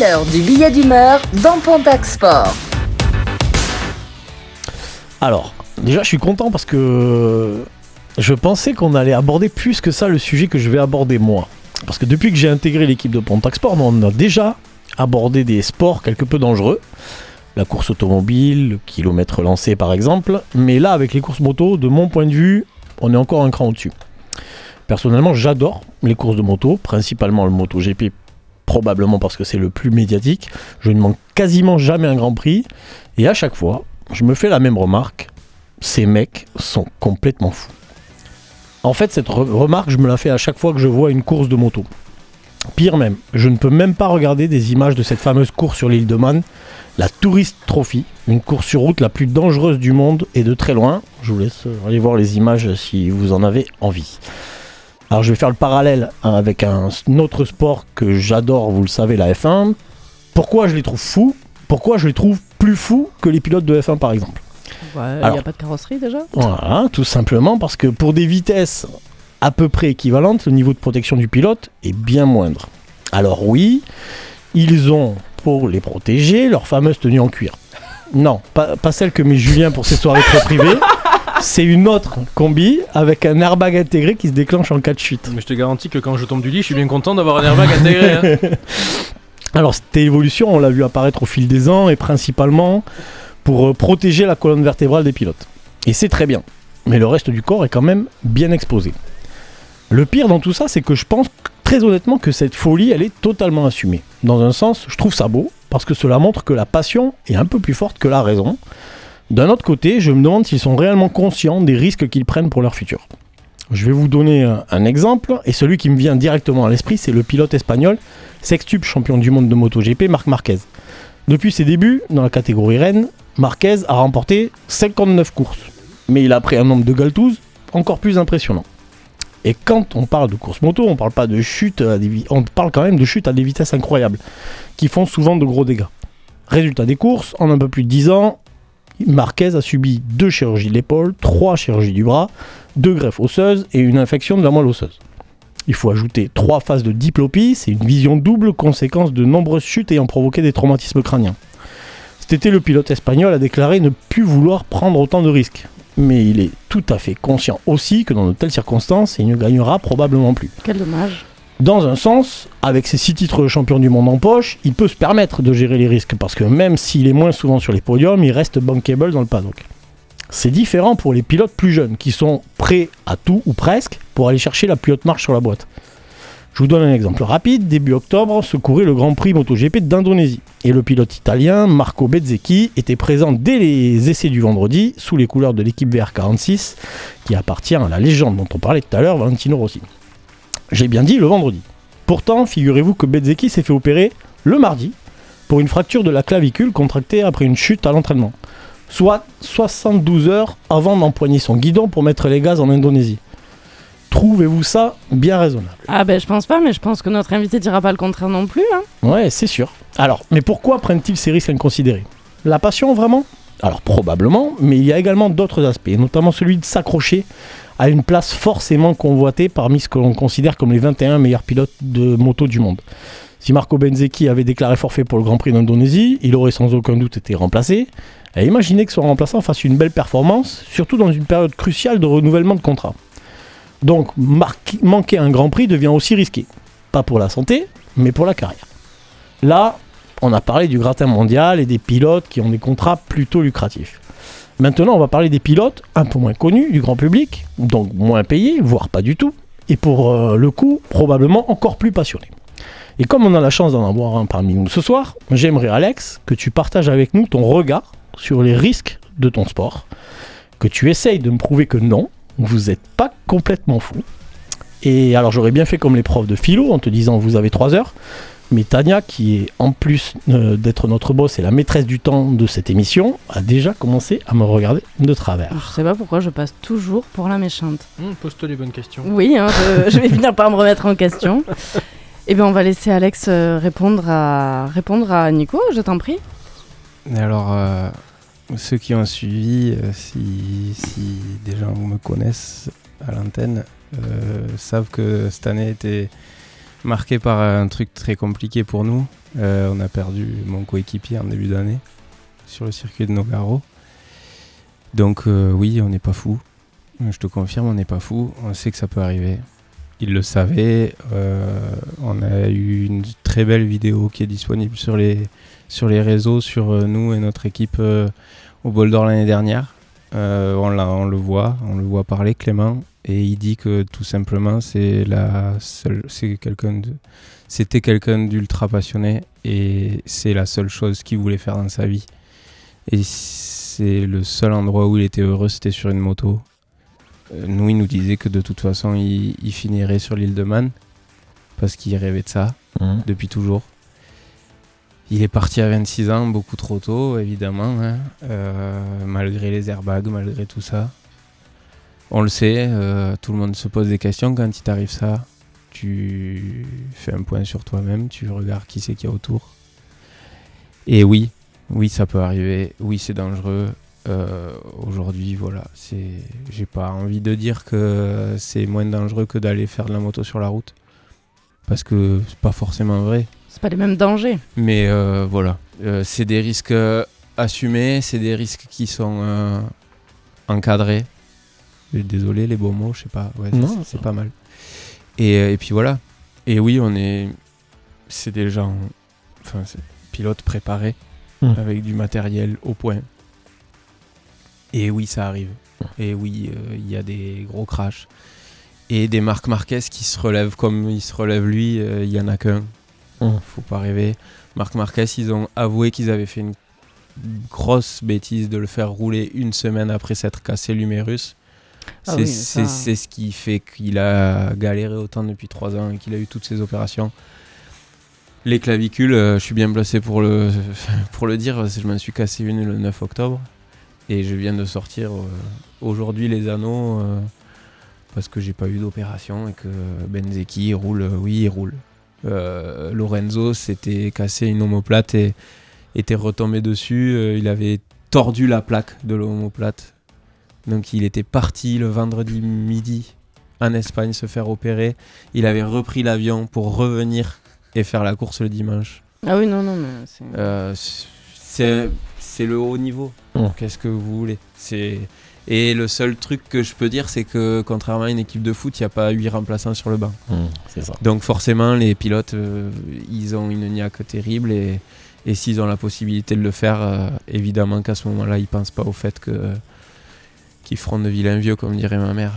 L'heure du billet d'humeur dans Pontac Sport. Alors, déjà, je suis content parce que je pensais qu'on allait aborder plus que ça le sujet que je vais aborder moi. Parce que depuis que j'ai intégré l'équipe de Pontac Sport, on a déjà abordé des sports quelque peu dangereux. La course automobile, le kilomètre lancé par exemple. Mais là, avec les courses moto, de mon point de vue, on est encore un cran au-dessus. Personnellement, j'adore les courses de moto, principalement le MotoGP, probablement parce que c'est le plus médiatique. Je ne manque quasiment jamais un Grand Prix. Et à chaque fois, je me fais la même remarque. Ces mecs sont complètement fous. En fait, cette re- remarque, je me la fais à chaque fois que je vois une course de moto. Pire même, je ne peux même pas regarder des images de cette fameuse course sur l'île de Man, la Tourist Trophy, une course sur route la plus dangereuse du monde et de très loin. Je vous laisse aller voir les images si vous en avez envie. Alors je vais faire le parallèle avec un autre sport que j'adore, vous le savez, la F1. Pourquoi je les trouve fous? Pourquoi je les trouve plus fous que les pilotes de F1 par exemple? Ouais, il n'y a pas de carrosserie déjà? Voilà, tout simplement parce que pour des vitesses à peu près équivalentes, le niveau de protection du pilote est bien moindre. Alors oui, ils ont pour les protéger leur fameuse tenue en cuir. Non, pas, pas celle que met Julien pour ses soirées très privées. C'est une autre combi avec un airbag intégré qui se déclenche en cas de chute. Mais je te garantis que quand je tombe du lit, je suis bien content d'avoir un airbag intégré. hein. Alors cette évolution, on l'a vu apparaître au fil des ans et principalement pour euh, protéger la colonne vertébrale des pilotes. Et c'est très bien. Mais le reste du corps est quand même bien exposé. Le pire dans tout ça, c'est que je pense très honnêtement que cette folie, elle est totalement assumée. Dans un sens, je trouve ça beau, parce que cela montre que la passion est un peu plus forte que la raison. D'un autre côté, je me demande s'ils sont réellement conscients des risques qu'ils prennent pour leur futur. Je vais vous donner un, exemple, et celui qui me vient directement à l'esprit, c'est le pilote espagnol, sextuple champion du monde de MotoGP, Marc Marquez. Depuis ses débuts dans la catégorie Rennes, Marquez a remporté 59 courses, mais il a pris un nombre de galtouzes encore plus impressionnant. Et quand on parle de course moto, on parle pas de chute, à des on parle quand même de chute à des vitesses incroyables, qui font souvent de gros dégâts. Résultat des courses, en un peu plus de 10 ans, Marquez a subi deux chirurgies de l'épaule, trois chirurgies du bras, deux greffes osseuses et une infection de la moelle osseuse. Il faut ajouter trois phases de diplopie, c'est une vision double conséquence de nombreuses chutes ayant provoqué des traumatismes crâniens. Cet été, le pilote espagnol a déclaré ne plus vouloir prendre autant de risques. Mais il est tout à fait conscient aussi que dans de telles circonstances, il ne gagnera probablement plus. Quel dommage. Dans un sens, avec ses six titres de champion du monde en poche, il peut se permettre de gérer les risques parce que même s'il est moins souvent sur les podiums, il reste bankable dans le paddock. C'est différent pour les pilotes plus jeunes qui sont prêts à tout ou presque pour aller chercher la plus haute marche sur la boîte. Je vous donne un exemple rapide. Début octobre se courait le Grand Prix MotoGP d'Indonésie. Et le pilote italien Marco Bezzecchi était présent dès les essais du vendredi sous les couleurs de l'équipe VR46 qui appartient à la légende dont on parlait tout à l'heure, Valentino Rossi. J'ai bien dit le vendredi. Pourtant, figurez-vous que Bezzecchi s'est fait opérer le mardi pour une fracture de la clavicule contractée après une chute à l'entraînement. Soit 72 heures avant d'empoigner son guidon pour mettre les gaz en Indonésie. Trouvez-vous ça bien raisonnable? Ah ben je pense pas, mais je pense que notre invité dira pas le contraire non plus. Hein. Ouais, c'est sûr. Alors, mais pourquoi prennent-ils ces risques inconsidérés? La passion, vraiment? Alors, probablement, mais il y a également d'autres aspects, notamment celui de s'accrocher à une place forcément convoitée parmi ce que l'on considère comme les 21 meilleurs pilotes de moto du monde. Si Marco Benzecchi avait déclaré forfait pour le Grand Prix d'Indonésie, il aurait sans aucun doute été remplacé. Et imaginez que son remplaçant fasse une belle performance, surtout dans une période cruciale de renouvellement de contrat. Donc, manquer un Grand Prix devient aussi risqué. Pas pour la santé, mais pour la carrière. Là, on a parlé du gratin mondial et des pilotes qui ont des contrats plutôt lucratifs. Maintenant, on va parler des pilotes un peu moins connus du grand public, donc moins payés, voire pas du tout, et pour euh, le coup, probablement encore plus passionnés. Et comme on a la chance d'en avoir un parmi nous ce soir, j'aimerais Alex que tu partages avec nous ton regard sur les risques de ton sport, que tu essayes de me prouver que non, vous n'êtes pas complètement fou. Et alors j'aurais bien fait comme les profs de philo en te disant vous avez 3 heures, mais Tania, qui est en plus euh, d'être notre boss et la maîtresse du temps de cette émission, a déjà commencé à me regarder de travers. Je sais pas pourquoi je passe toujours pour la méchante. Hum, Pose-toi les bonnes questions. Oui, hein, je, je vais finir par me remettre en question. Eh bien, on va laisser Alex euh, répondre à, répondre à Nico, je t'en prie. Et alors, euh, ceux qui ont suivi, euh, si, si des gens me connaissent à l'antenne, euh, savent que cette année était marqué par un truc très compliqué pour nous. Euh, on a perdu mon coéquipier en début d'année sur le circuit de Nogaro. Donc euh, oui, on n'est pas fou. Je te confirme, on n'est pas fou. On sait que ça peut arriver. Il le savait. Euh, on a eu une très belle vidéo qui est disponible sur les, sur les réseaux, sur euh, nous et notre équipe euh, au Bol d'Or l'année dernière. Euh, on, le voit, on le voit parler, Clément, et il dit que tout simplement c'est la seule, c'est quelqu'un de, c'était quelqu'un d'ultra passionné et c'est la seule chose qu'il voulait faire dans sa vie. Et c'est le seul endroit où il était heureux, c'était sur une moto. Euh, nous, il nous disait que de toute façon, il, il finirait sur l'île de Man parce qu'il rêvait de ça Mmh. depuis toujours. Il est parti à 26 ans, beaucoup trop tôt, évidemment, hein, euh, malgré les airbags, malgré tout ça. On le sait, euh, tout le monde se pose des questions quand il t'arrive ça. Tu fais un point sur toi-même, tu regardes qui c'est qu'il y a autour. Et oui, oui, ça peut arriver. Oui, c'est dangereux. Euh, Aujourd'hui, voilà. J'ai pas envie de dire que c'est moins dangereux que d'aller faire de la moto sur la route, parce que c'est pas forcément vrai. C'est pas les mêmes dangers. Mais euh, voilà, Euh, c'est des risques euh, assumés, c'est des risques qui sont euh, encadrés. Désolé les beaux mots, je sais pas, ouais, c'est- Non, c'est pas mal. Et, et puis voilà. Et oui, on est, c'est des gens, enfin, c'est pilotes préparés Mm. avec du matériel au point. Et oui, ça arrive. Et oui, euh, il y a des gros crashs. Et des Marc Marquez qui se relèvent comme il se relève lui, euh, il y en a qu'un. Mm. Faut pas rêver. Marc Marquez, ils ont avoué qu'ils avaient fait une grosse bêtise de le faire rouler une semaine après s'être cassé l'humérus. Ah C'est oui, ça- ce qui fait qu'il a galéré autant depuis trois ans et qu'il a eu toutes ces opérations. Les clavicules, euh, je suis bien placé pour le, pour le dire, parce que je m'en suis cassé une le 9 octobre. Et je viens de sortir euh, aujourd'hui les anneaux euh, parce que j'ai pas eu d'opération et que Benzeki roule, oui, il roule. Euh, Lorenzo s'était cassé une omoplate et était retombé dessus. euh, il avait tordu la plaque de l'omoplate. Donc il était parti le vendredi midi en Espagne se faire opérer. Il avait repris l'avion pour revenir et faire la course le dimanche. Ah oui, non, non, mais c'est. Euh, c'est le haut niveau. Mm. Qu'est-ce que vous voulez? C'est et le seul truc que je peux dire, c'est que contrairement à une équipe de foot, il n'y a pas huit remplaçants sur le banc. Mmh, ça. Donc forcément, les pilotes, euh, ils ont une niaque terrible et, et s'ils ont la possibilité de le faire, euh, évidemment qu'à ce moment-là, ils pensent pas au fait que qu'ils feront de vilains vieux, comme dirait ma mère.